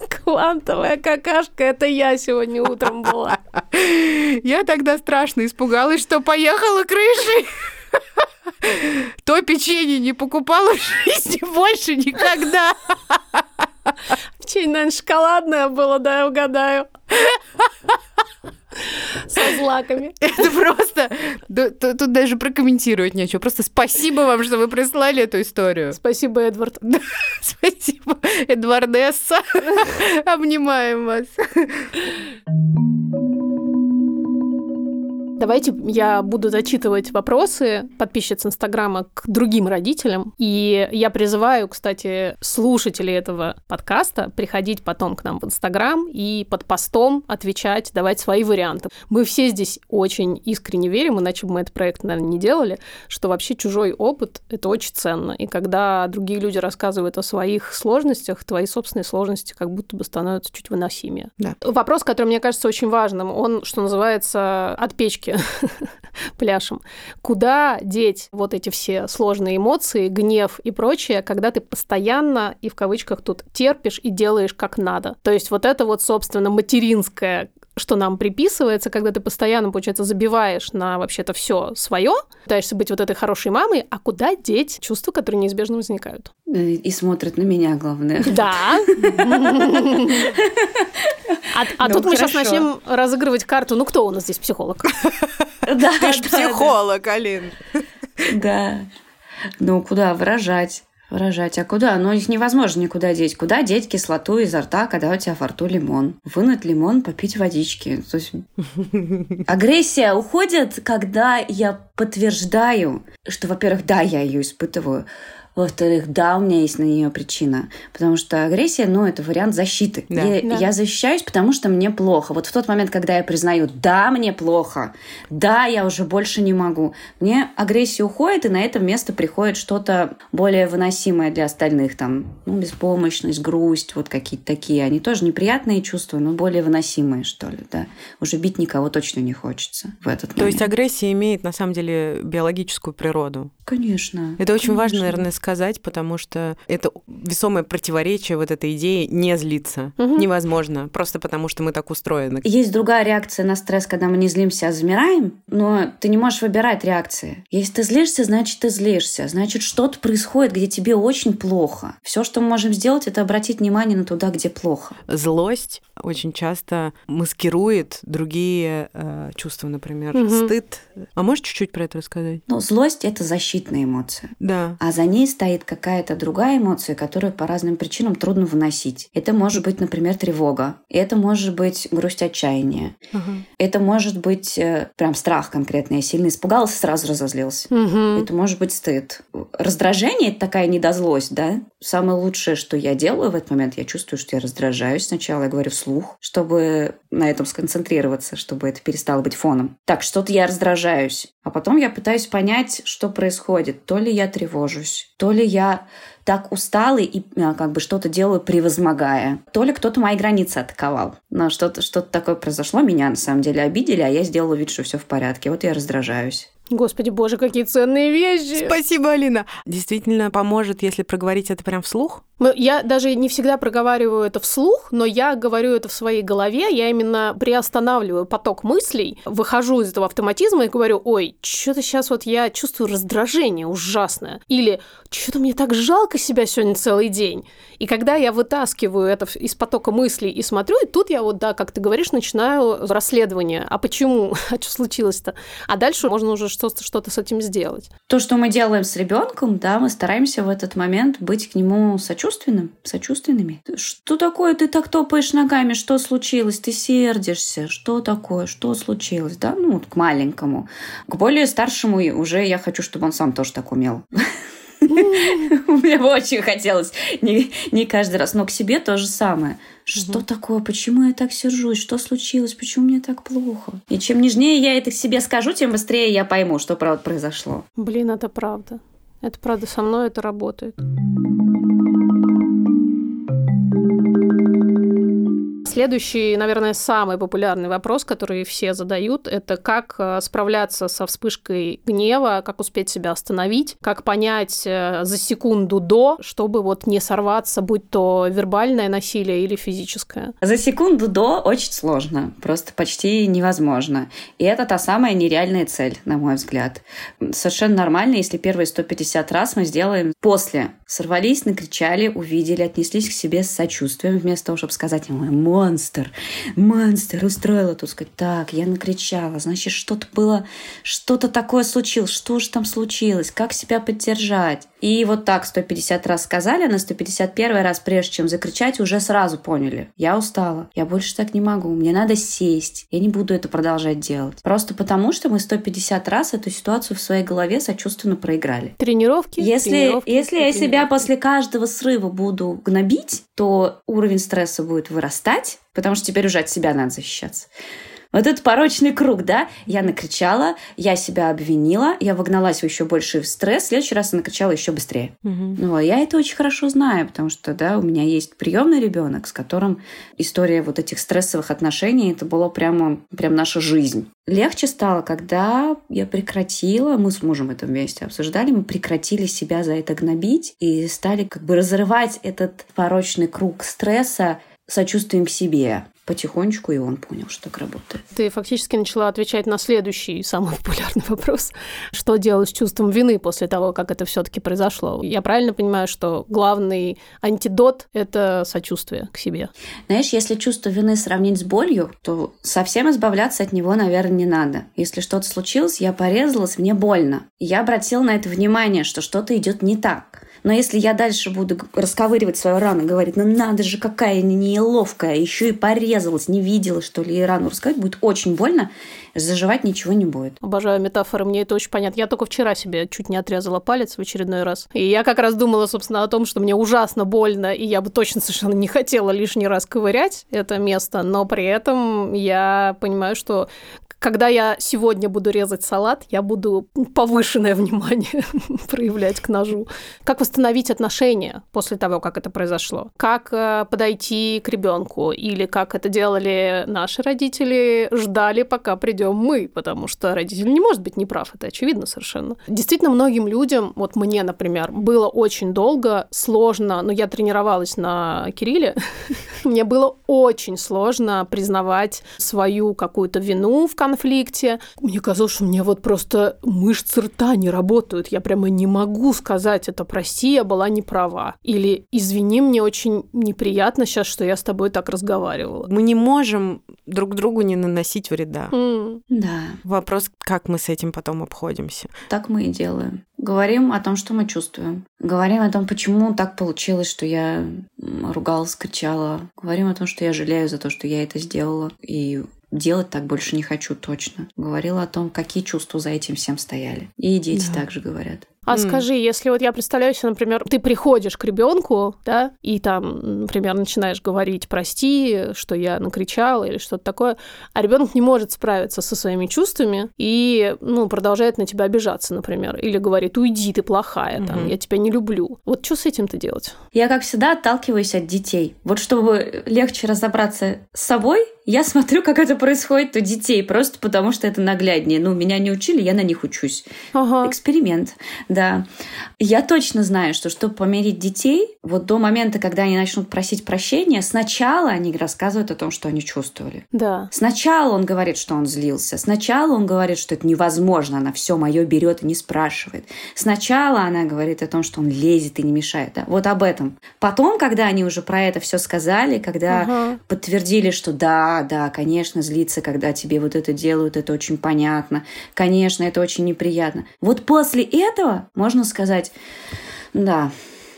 Квантовая какашка, это я сегодня утром была. Я тогда страшно испугалась, что поехала крышей. То печенье не покупала в жизни больше никогда. Печенье, наверное, шоколадное было, да, я угадаю. Со злаками. Это просто... Тут даже прокомментировать нечего. Просто спасибо вам, что вы прислали эту историю. Спасибо, Эдвард. Спасибо, Эдвардесса. Обнимаем вас. Давайте я буду зачитывать вопросы подписчиц Инстаграма к другим родителям. И я призываю, кстати, слушателей этого подкаста приходить потом к нам в Инстаграм и под постом отвечать, давать свои варианты. Мы все здесь очень искренне верим, иначе бы мы этот проект, наверное, не делали, что вообще чужой опыт — это очень ценно. И когда другие люди рассказывают о своих сложностях, твои собственные сложности как будто бы становятся чуть выносимее. Да. Вопрос, который мне кажется очень важным, он, что называется, от печки пляшем. Куда деть вот эти все сложные эмоции, гнев и прочее, когда ты постоянно и в кавычках тут терпишь и делаешь как надо? То есть вот это вот, собственно, материнское что нам приписывается, когда ты постоянно, получается, забиваешь на вообще-то все свое, пытаешься быть вот этой хорошей мамой, а куда деть чувства, которые неизбежно возникают? И смотрят на меня, главное. Да. А, а Ну, тут мы сейчас начнем разыгрывать карту. Ну, кто у нас здесь психолог? Да, Ты ж психолог, Алин. Да. Ну, куда выражать? Выражать. А куда? Ну, их невозможно никуда деть. Куда деть кислоту изо рта, когда у тебя во рту лимон? Вынуть лимон, попить водички. То есть... Агрессия уходит, когда я подтверждаю, что, во-первых, да, я ее испытываю, во-вторых, да, у меня есть на нее причина. Потому что агрессия, ну, это вариант защиты. Да. Я, Да. я защищаюсь, потому что мне плохо. Вот в тот момент, когда я признаю, да, мне плохо, да, я уже больше не могу, мне агрессия уходит, и на это место приходит что-то более выносимое для остальных. Там, ну, беспомощность, грусть, вот какие-то такие. Они тоже неприятные чувства, но более выносимые, что ли, да. Уже бить никого точно не хочется в этот момент. То есть агрессия имеет, на самом деле, биологическую природу. Конечно. Это очень важно, конечно. наверное, сказать, потому что это весомое противоречие вот этой идеи не злиться. Мгм. Невозможно, просто потому что мы так устроены. Есть другая реакция на стресс, когда мы не злимся, а замираем, но ты не можешь выбирать реакции. Если ты злишься, значит, ты злишься. Значит, что-то происходит, где тебе очень плохо. Все, что мы можем сделать, это обратить внимание на туда, где плохо. Злость очень часто маскирует другие э, чувства, например, Мгм. стыд. А можешь чуть-чуть про это рассказать? Но злость — это защитная эмоция. Да. А за ней стоит какая-то другая эмоция, которую по разным причинам трудно выносить. Это может быть, например, тревога. Это может быть грусть отчаяния. Ага. Это может быть э, прям страх конкретно. Я сильно испугался, сразу разозлился. Мгм. Это может быть стыд. Раздражение — это такая недозлость, да? Самое лучшее, что я делаю в этот момент, я чувствую, что я раздражаюсь. Сначала я говорю вслух, чтобы на этом сконцентрироваться, чтобы это перестало быть фоном. Так, что-то я раздражаюсь. А потом я пытаюсь понять, что происходит. То ли я тревожусь, то ли я так устала и а, как бы что-то делаю, превозмогая. То ли кто-то мои границы атаковал. Но что-то что такое произошло, меня на самом деле обидели, а я сделала вид, что все в порядке. Вот я раздражаюсь. Господи боже, какие ценные вещи! Спасибо, Алина. Действительно поможет, если проговорить это прям вслух? Ну, я даже не всегда проговариваю это вслух, но я говорю это в своей голове, я именно приостанавливаю поток мыслей, выхожу из этого автоматизма и говорю, ой, что-то сейчас вот я чувствую раздражение ужасное, или что-то мне так жалко себя сегодня целый день. И когда я вытаскиваю это из потока мыслей и смотрю, и тут я вот, да, как ты говоришь, начинаю расследование. А почему? А что случилось-то? А дальше можно уже что-то, что-то с этим сделать. То, что мы делаем с ребенком, да, мы стараемся в этот момент быть к нему сочувственным, сочувственными. Что такое ты так топаешь ногами? Что случилось? Ты сердишься? Что такое? Что случилось? Да, ну, вот к маленькому. К более старшему уже я хочу, чтобы он сам тоже так умел. Мне бы очень хотелось. Не, не каждый раз. Но к себе то же самое. Что такое? Почему я так сержусь? Что случилось? Почему мне так плохо? И чем нежнее я это к себе скажу, тем быстрее я пойму, что правда произошло. Блин, это правда. Это правда, со мной это работает. Следующий, наверное, самый популярный вопрос, который все задают, это как э, справляться со вспышкой гнева, как успеть себя остановить, как понять э, за секунду до, чтобы вот не сорваться, будь то вербальное насилие или физическое. За секунду до очень сложно, просто почти невозможно. И это та самая нереальная цель, на мой взгляд. Совершенно нормально, если первые 150 раз мы сделаем после. Сорвались, накричали, увидели, отнеслись к себе с сочувствием, вместо того, чтобы сказать ему монстр, монстр, устроила тут сказать, так, я накричала, значит, что-то было, что-то такое случилось, что же там случилось, как себя поддержать. И вот так 150 раз сказали, на 151 раз, прежде чем закричать, уже сразу поняли, я устала, я больше так не могу, мне надо сесть, я не буду это продолжать делать. Просто потому, что мы 150 раз эту ситуацию в своей голове сочувственно проиграли. Тренировки. Если, тренировки, если я себя после каждого срыва буду гнобить, то уровень стресса будет вырастать, потому что теперь уже от себя надо защищаться. Вот этот порочный круг, да? Я накричала, я себя обвинила, я вогналась в еще больше в стресс, в следующий раз я накричала еще быстрее. Угу. Ну, а я это очень хорошо знаю, потому что, да, у меня есть приемный ребенок, с которым история вот этих стрессовых отношений, это было прямо, прям наша жизнь. Легче стало, когда я прекратила, мы с мужем это вместе обсуждали, мы прекратили себя за это гнобить и стали как бы разрывать этот порочный круг стресса сочувствием к себе потихонечку, и он понял, что так работает. Ты фактически начала отвечать на следующий самый популярный вопрос. Что делать с чувством вины после того, как это все таки произошло? Я правильно понимаю, что главный антидот — это сочувствие к себе? Знаешь, если чувство вины сравнить с болью, то совсем избавляться от него, наверное, не надо. Если что-то случилось, я порезалась, мне больно. Я обратила на это внимание, что что-то идет не так. Но если я дальше буду расковыривать свою рану, говорить, ну надо же, какая неловкая, еще и порезалась, не видела, что ли, и рану рассказать, будет очень больно, заживать ничего не будет. Обожаю метафоры, мне это очень понятно. Я только вчера себе чуть не отрезала палец в очередной раз. И я как раз думала, собственно, о том, что мне ужасно больно, и я бы точно совершенно не хотела лишний раз ковырять это место, но при этом я понимаю, что когда я сегодня буду резать салат, я буду повышенное внимание проявлять к ножу. Как восстановить отношения после того, как это произошло? Как э, подойти к ребенку? Или как это делали наши родители, ждали, пока придем мы, потому что родитель не может быть неправ, это очевидно совершенно. Действительно, многим людям, вот мне, например, было очень долго сложно, но я тренировалась на Кирилле, мне было очень сложно признавать свою какую-то вину в конце конфликте. Мне казалось, что у меня вот просто мышцы рта не работают. Я прямо не могу сказать это «прости, я была не права». Или «извини, мне очень неприятно сейчас, что я с тобой так разговаривала». Мы не можем друг другу не наносить вреда. Mm. Да. Вопрос, как мы с этим потом обходимся. Так мы и делаем. Говорим о том, что мы чувствуем. Говорим о том, почему так получилось, что я ругалась, кричала. Говорим о том, что я жалею за то, что я это сделала. И делать так больше не хочу точно. Говорила о том, какие чувства за этим всем стояли. И дети да. также говорят. А mm. скажи, если вот я представляю себе, например, ты приходишь к ребенку, да, и там, например, начинаешь говорить прости, что я накричала или что-то такое, а ребенок не может справиться со своими чувствами и, ну, продолжает на тебя обижаться, например, или говорит уйди, ты плохая, там, я тебя не люблю. Вот что с этим-то делать? Я, как всегда, отталкиваюсь от детей. Вот чтобы легче разобраться с собой, я смотрю, как это происходит у детей, просто потому что это нагляднее. Ну, меня не учили, я на них учусь. Ага. Эксперимент, да. Я точно знаю, что чтобы помирить детей, вот до момента, когда они начнут просить прощения, сначала они рассказывают о том, что они чувствовали. Да. Сначала он говорит, что он злился. Сначала он говорит, что это невозможно, она все мое берет и не спрашивает. Сначала она говорит о том, что он лезет и не мешает. Да? Вот об этом. Потом, когда они уже про это все сказали, когда Ага. подтвердили, что да, да, конечно, злиться, когда тебе вот это делают, это очень понятно. Конечно, это очень неприятно. Вот после этого можно сказать, да,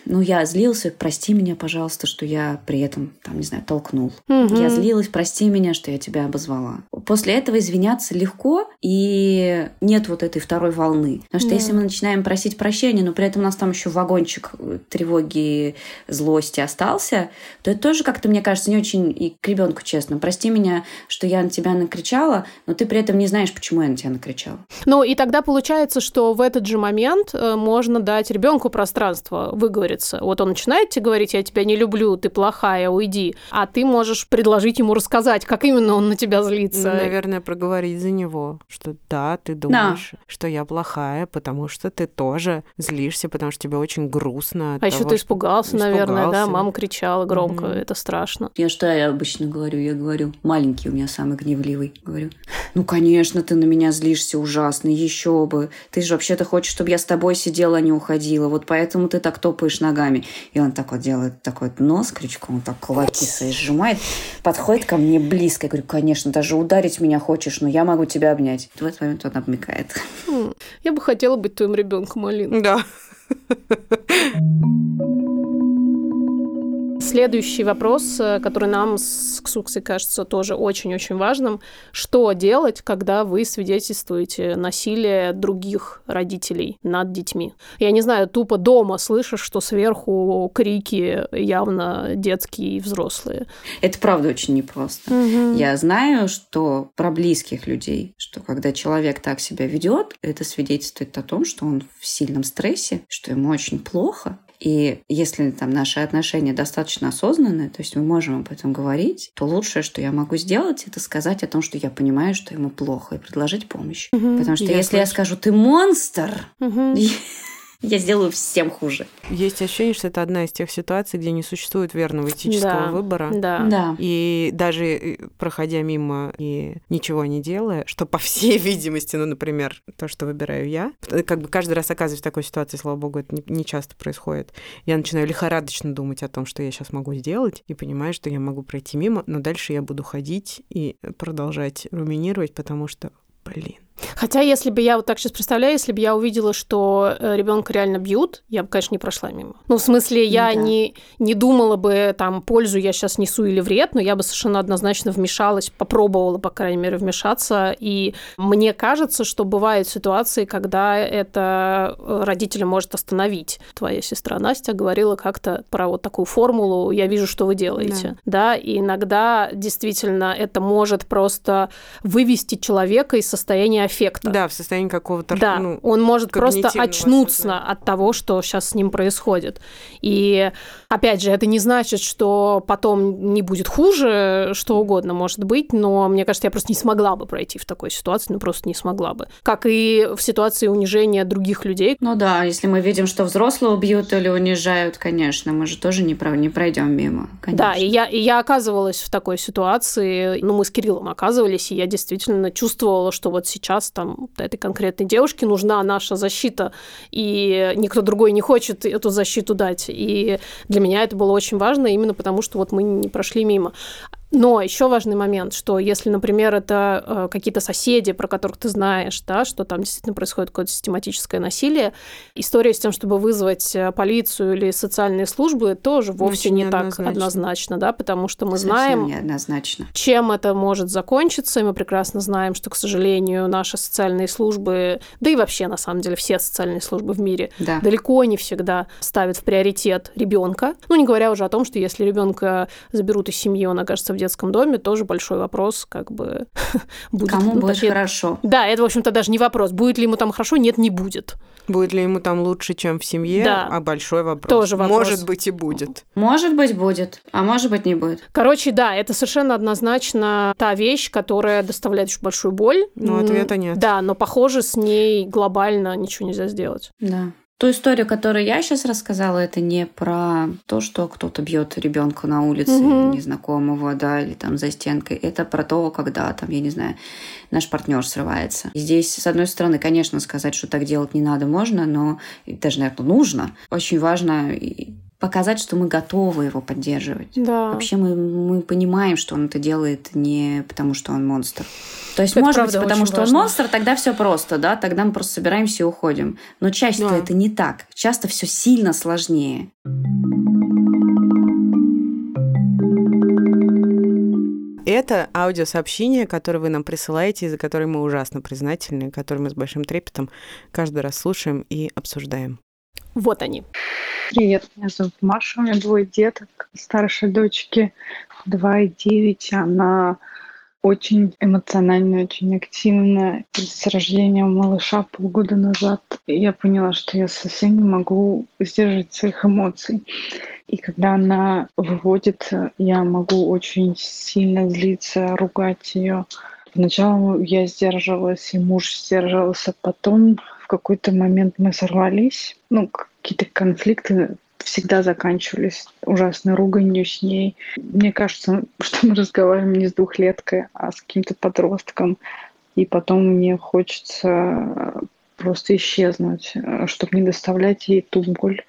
ну я злился, прости меня, пожалуйста, что я при этом, там, не знаю, толкнул. Мгм. Я злилась, прости меня, что я тебя обозвала. После этого извиняться легко, и нет вот этой второй волны. Потому что Да. если мы начинаем просить прощения, но при этом у нас там еще вагончик тревоги, злости остался, то это тоже как-то, мне кажется, не очень и к ребенку честно. Прости меня, что я на тебя накричала, но ты при этом не знаешь, почему я на тебя накричала. Ну, и тогда получается, что в этот же момент э, можно дать ребенку пространство выговориться. Вот он начинает тебе говорить, я тебя не люблю, ты плохая, уйди. А ты можешь предложить ему рассказать, как именно он на тебя Ну, злится. наверное, проговорить за него, что да, ты думаешь, что я плохая, потому что ты тоже злишься, потому что тебе очень грустно. А еще ты что- испугался, наверное, да? Испугался. Мама кричала громко, Мгм. это страшно. Я что я обычно говорю? Я говорю, маленький у меня самый гневливый. Говорю, ну, конечно, ты на меня злишься ужасно, еще бы. Ты же вообще-то хочешь, чтобы я с тобой сидела, а не уходила. Вот поэтому ты так топаешь ногами. И он так вот делает такой вот нос крючком, он так кулаки свои сжимает, подходит ко мне близко. Я говорю, конечно, даже ударить меня хочешь, но я могу тебя обнять. В этот момент он обмикает. М, Я бы хотела быть твоим ребенком, Алина. Да. Следующий вопрос, э, который нам с Ксуксой кажется тоже очень-очень важным. Что делать, когда вы свидетельствуете насилие других родителей над детьми? Я не знаю, тупо дома слышишь, что сверху крики явно детские и взрослые. Это правда очень непросто. Я знаю, что про близких людей, что когда человек так себя ведет, это свидетельствует о том, что он в сильном стрессе, что ему очень плохо. И если там наши отношения достаточно осознанные, то есть мы можем об этом говорить, то лучшее, что я могу сделать, это сказать о том, что я понимаю, что ему плохо, и предложить помощь. Потому что Я если я слышу. скажу, ты монстр, Мгм. я сделаю всем хуже. Есть ощущение, что это одна из тех ситуаций, где не существует верного этического Да. выбора. Да. Да. И даже э, проходя мимо и ничего не делая, что по всей видимости, ну, например, то, что выбираю я, э, как бы каждый раз оказываюсь в такой ситуации, слава богу, это не, не часто происходит. Я начинаю лихорадочно думать о том, что я сейчас могу сделать, и понимаю, что я могу пройти мимо, но дальше я буду ходить и продолжать руминировать, потому что, блин, Хотя, если бы я вот так сейчас представляю, если бы я увидела, что ребенка реально бьют, я бы, конечно, не прошла мимо. Ну, в смысле, я да. не, не думала бы, там, пользу я сейчас несу или вред, но я бы совершенно однозначно вмешалась, попробовала, по крайней мере, вмешаться. И мне кажется, что бывают ситуации, когда это э, родителя может остановить. Твоя сестра Настя говорила как-то про вот такую формулу «я вижу, что вы делаете». Да, и иногда действительно это может просто вывести человека из состояния аффекта. да, в состоянии какого-то... Да, ну, он может просто очнуться осознания. от того, что сейчас с ним происходит. И опять же, это не значит, что потом не будет хуже, что угодно может быть, но мне кажется, я просто не смогла бы пройти в такой ситуации, ну просто не смогла бы. Как и в ситуации унижения других людей. Ну да, если мы видим, что взрослого бьют или унижают, конечно, мы же тоже не, про- не пройдем мимо. Конечно. Да, и я, и я оказывалась в такой ситуации, ну, мы с Кириллом оказывались, и я действительно чувствовала, что вот сейчас там этой конкретной девушке нужна наша защита, и никто другой не хочет эту защиту дать. И для меня это было очень важно, именно потому что вот мы не прошли мимо. Но еще важный момент, что если, например, это э, какие-то соседи, про которых ты знаешь, да, что там действительно происходит какое-то систематическое насилие, история с тем, чтобы вызвать э, полицию или социальные службы, тоже вовсе Очень не так однозначно, да, потому что мы Совсем знаем, чем это может закончиться, и мы прекрасно знаем, что, к сожалению, наши социальные службы, да и вообще, на самом деле, все социальные службы в мире Да. далеко не всегда ставят в приоритет ребенка. Ну, не говоря уже о том, что если ребенка заберут из семьи, он окажется в детском доме, тоже большой вопрос, как бы будет. Кому ну, будет точнее, хорошо. Да, это, в общем-то, даже не вопрос. Будет ли ему там хорошо? Нет, не будет. Будет ли ему там лучше, чем в семье? Да. А большой вопрос. Тоже вопрос. Может быть и будет. Может быть будет, а может быть не будет. Короче, да, это совершенно однозначно та вещь, которая доставляет очень большую боль. Но ответа нет. Да, но похоже, с ней глобально ничего нельзя сделать. Да. Ту историю, которую я сейчас рассказала, это не про то, что кто-то бьет ребенка на улице угу. незнакомого, да, или там за стенкой. Это про то, когда там, я не знаю, наш партнер срывается. И здесь, с одной стороны, конечно, сказать, что так делать не надо, можно, но даже, наверное, нужно. Очень важно показать, что мы готовы его поддерживать. Да. Вообще мы, мы понимаем, что он это делает не потому, что он монстр. То есть, это может быть, потому что важно. он монстр, тогда все просто, да, тогда мы просто собираемся и уходим. Но чаще да. это не так. Часто все сильно сложнее. Это аудиосообщение, которое вы нам присылаете, и за которое мы ужасно признательны, которое мы с большим трепетом каждый раз слушаем и обсуждаем. Вот они. Привет, меня зовут Маша, у меня двое деток. Старшей дочке 2,9, она очень эмоциональная, очень активная. С рождения малыша полгода назад я поняла, что я совсем не могу сдерживать своих эмоций. И когда она выводит, я могу очень сильно злиться, ругать ее. Поначалу я сдерживалась, и муж сдерживался. Потом в какой-то момент мы сорвались. Ну, какие-то конфликты всегда заканчивались ужасной руганью с ней. Мне кажется, что мы разговариваем не с двухлеткой, а с каким-то подростком. И потом мне хочется просто исчезнуть, чтобы не доставлять ей ту боль,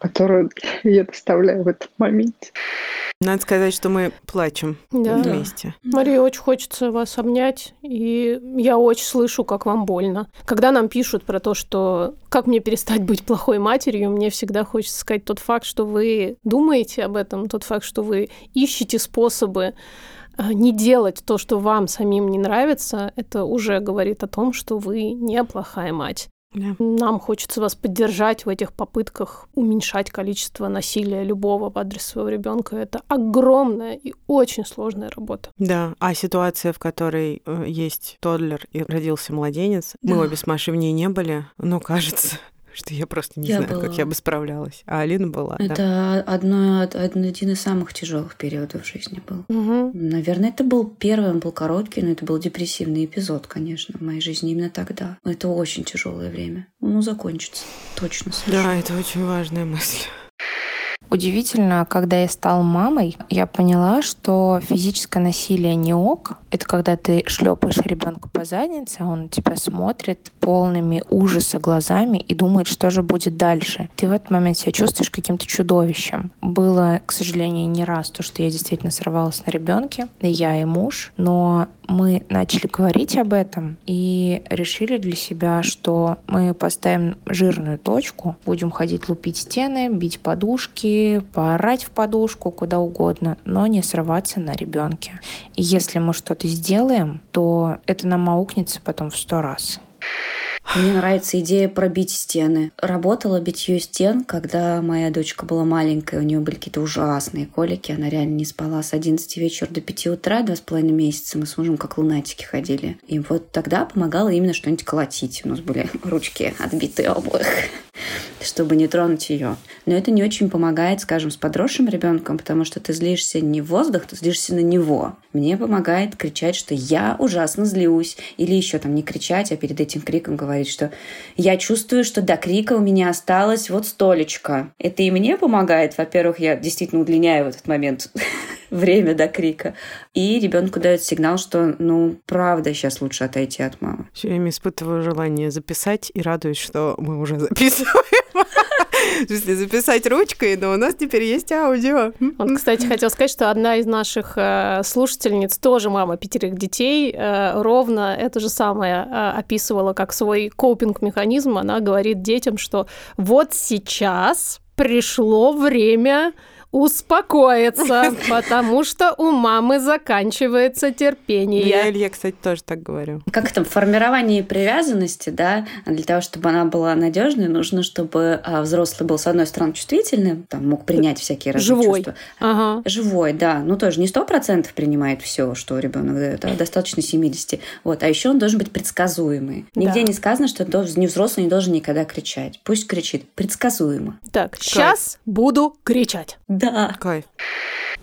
которую я доставляю в этот момент. Надо сказать, что мы плачем да. вместе. Мария, очень хочется вас обнять, и я очень слышу, как вам больно. Когда нам пишут про то, что как мне перестать быть плохой матерью, мне всегда хочется сказать тот факт, что вы думаете об этом, тот факт, что вы ищете способы а, не делать то, что вам самим не нравится, это уже говорит о том, что вы не плохая мать. Да. Нам хочется вас поддержать в этих попытках уменьшать количество насилия любого в адрес своего ребенка. Это огромная и очень сложная работа. Да, а ситуация, в которой э, есть тодлер и родился младенец, да. мы обе с Машей в ней не были, но кажется, что я просто не я знаю, была... как я бы справлялась. А Алина была. Это да. одно, один из самых тяжелых периодов в жизни был. Угу. Наверное, это был первый, он был короткий, но это был депрессивный эпизод, конечно, в моей жизни именно тогда. Это очень тяжелое время. Ну, закончится. Точно. Совершенно. Да, это очень важная мысль. Удивительно, когда я стала мамой, я поняла, что физическое насилие не ок. Это когда ты шлепаешь ребенка по заднице, а он тебя смотрит полными ужаса глазами и думает, что же будет дальше. Ты в этот момент себя чувствуешь каким-то чудовищем. Было, к сожалению, не раз то, что я действительно сорвалась на ребенке, и я и муж, но мы начали говорить об этом и решили для себя, что мы поставим жирную точку, будем ходить лупить стены, бить подушки, поорать в подушку, куда угодно, но не срываться на ребенке. И если мы что-то сделаем, то это нам аукнется потом в сто раз. Мне нравится идея пробить стены. Работала битье стен, когда моя дочка была маленькая, у нее были какие-то ужасные колики, она реально не спала с 11 вечера до 5 утра, два с половиной месяца. Мы с мужем как лунатики ходили. И вот тогда помогало именно что-нибудь колотить. У нас были ручки отбитые обоих чтобы не тронуть ее. Но это не очень помогает, скажем, с подросшим ребенком, потому что ты злишься не в воздух, ты злишься на него. Мне помогает кричать, что я ужасно злюсь. Или еще там не кричать, а перед этим криком говорить, что я чувствую, что до крика у меня осталось вот столечко. Это и мне помогает. Во-первых, я действительно удлиняю в этот момент время до крика. И ребенку дает сигнал, что, ну, правда, сейчас лучше отойти от мамы. Все время испытываю желание записать и радуюсь, что мы уже записываем. В смысле, записать ручкой, но у нас теперь есть аудио. Он, кстати, хотел сказать, что одна из наших э, слушательниц, тоже мама пятерых детей, э, ровно это же самое э, описывала как свой копинг-механизм. Она говорит детям, что вот сейчас пришло время успокоиться, потому что у мамы заканчивается терпение. Я Илье, кстати, тоже так говорю. Как там, формирование привязанности, да, для того, чтобы она была надежной, нужно, чтобы а, взрослый был, с одной стороны, чувствительным, там, мог принять всякие разные Живой. чувства. Ага. Живой, да. Ну, тоже не сто процентов принимает все, что ребенок дает, а достаточно 70. Вот. А еще он должен быть предсказуемый. Нигде Да. не сказано, что не взрослый не должен никогда кричать. Пусть кричит. Предсказуемо. Так, сейчас буду кричать. Да. Кайф.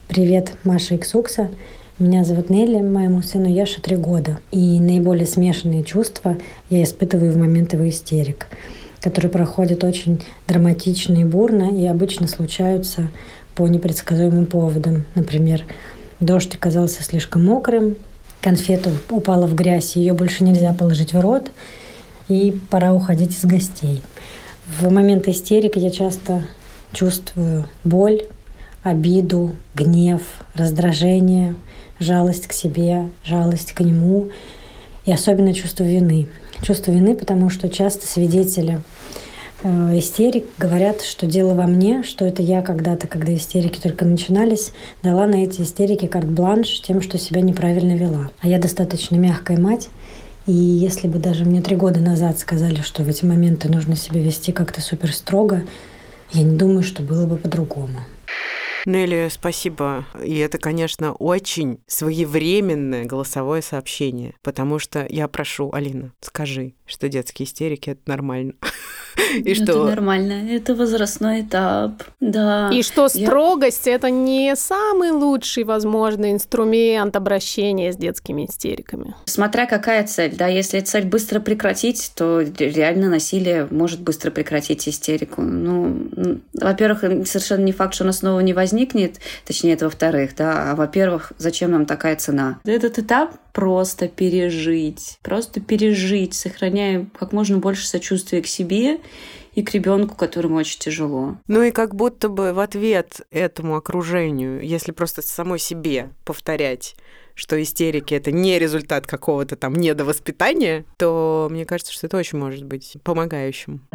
Привет, Маша Иксукса. Меня зовут Нелли, моему сыну Яше три года. И наиболее смешанные чувства я испытываю в момент его истерик, которые проходят очень драматично и бурно и обычно случаются по непредсказуемым поводам. Например, дождь оказался слишком мокрым, конфета упала в грязь, ее больше нельзя положить в рот, и пора уходить из гостей. В момент истерики я часто чувствую боль, обиду, гнев, раздражение, жалость к себе, жалость к нему и особенно чувство вины. Чувство вины, потому что часто свидетели э, истерик говорят, что дело во мне, что это я когда-то, когда истерики только начинались, дала на эти истерики карт-бланш тем, что себя неправильно вела. А я достаточно мягкая мать, и если бы даже мне три года назад сказали, что в эти моменты нужно себя вести как-то супер строго, я не думаю, что было бы по-другому. Нелли, спасибо. И это, конечно, очень своевременное голосовое сообщение, потому что я прошу, Алина, скажи, что детские истерики — это нормально. И Это что... нормально. Это возрастной этап. Да. И что Я- строгость это не самый лучший возможный инструмент обращения с детскими истериками. Смотря какая цель, да, если цель быстро прекратить, то реально насилие может быстро прекратить истерику. Ну, во-первых, совершенно не факт, что она снова не возникнет, точнее, это во-вторых, да, а во-первых, зачем нам такая цена? Этот этап просто пережить, просто пережить, сохраняя как можно больше сочувствия к себе и к ребенку, которому очень тяжело. Ну и как будто бы в ответ этому окружению, если просто самой себе повторять, что истерики это не результат какого-то там недовоспитания, то мне кажется, что это очень может быть помогающим.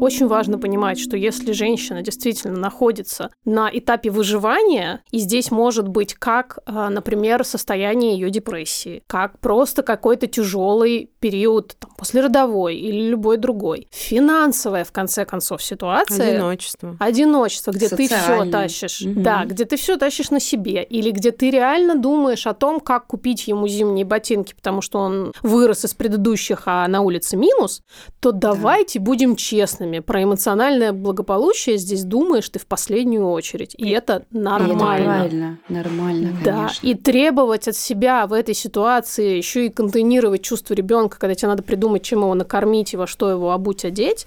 Очень важно понимать, что если женщина действительно находится на этапе выживания, и здесь может быть как, а, например, состояние ее депрессии, как просто какой-то тяжелый период там, послеродовой или любой другой, финансовая, в конце концов, ситуация. Одиночество. Одиночество, где ты все тащишь. Мгм. Да, где ты все тащишь на себе. Или где ты реально думаешь о том, как купить ему зимние ботинки, потому что он вырос из предыдущих, а на улице минус, то давайте будем честными. Про эмоциональное благополучие здесь думаешь ты в последнюю очередь. И это И это нормально. нормально, Да, конечно. и требовать от себя в этой ситуации еще и контейнировать чувство ребенка, когда тебе надо придумать, чем его накормить и во что его обуть, одеть.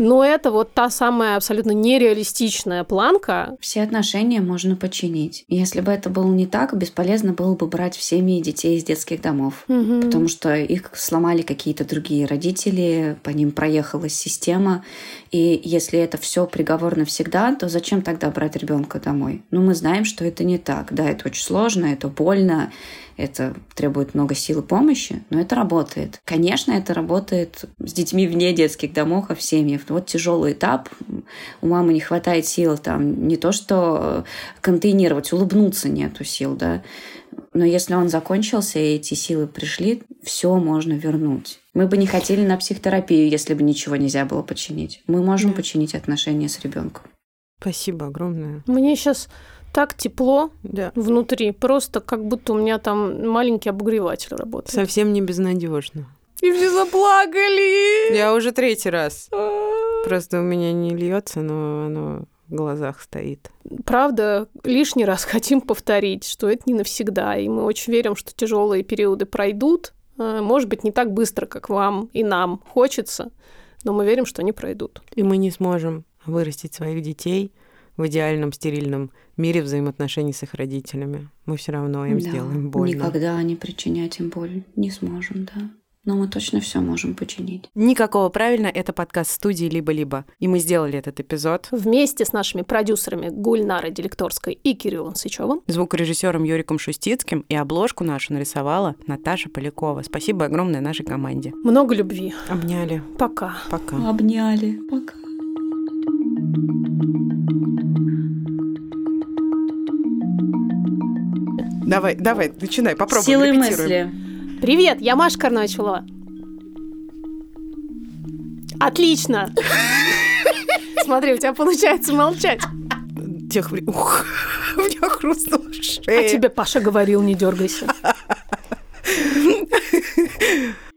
Но это вот та самая абсолютно нереалистичная планка. Все отношения можно починить. Если бы это было не так, бесполезно было бы брать в семьи детей из детских домов. Потому что их сломали какие-то другие родители, по ним проехалась система. И если это все приговор навсегда, то зачем тогда брать ребенка домой? Ну, мы знаем, что это не так. Да, это очень сложно, это больно, это требует много сил и помощи, но это работает. Конечно, это работает с детьми вне детских домов, а в семьях. Вот тяжелый этап, у мамы не хватает сил там не то что контейнировать, улыбнуться нету сил, да. Но если он закончился, и эти силы пришли, все можно вернуть. Мы бы не хотели на психотерапию, если бы ничего нельзя было починить. Мы можем Да. починить отношения с ребенком. Спасибо огромное. Мне сейчас так тепло Да. внутри, просто как будто у меня там маленький обогреватель работает. Совсем не безнадежно. И все заплакали. Я уже третий раз. Просто у меня не льется, но оно в глазах стоит. Правда, лишний раз хотим повторить, что это не навсегда, и мы очень верим, что тяжелые периоды пройдут. Э, Может быть, не так быстро, как вам и нам хочется, но мы верим, что они пройдут. И мы не сможем вырастить своих детей в идеальном стерильном мире взаимоотношений с их родителями. Мы все равно им Да, сделаем больно. Никогда не причинять им боль не сможем, да. Но мы точно все можем починить. Никакого правильно, это подкаст студии «Либо-либо». И мы сделали этот эпизод. Вместе с нашими продюсерами Гульнарой Делекторской и Кириллом Сычевым. Звукорежиссером Юриком Шустицким и обложку нашу нарисовала Наташа Полякова. Спасибо огромное нашей команде. Много любви. Обняли. Пока. Пока. Обняли. Пока. Давай, давай, начинай, попробуй. Силы мысли. Привет, я Маша Карначулова. Отлично! Смотри, у тебя получается молчать. Тех... Ух, у меня хрустнула шея. А тебе Паша говорил, не дергайся.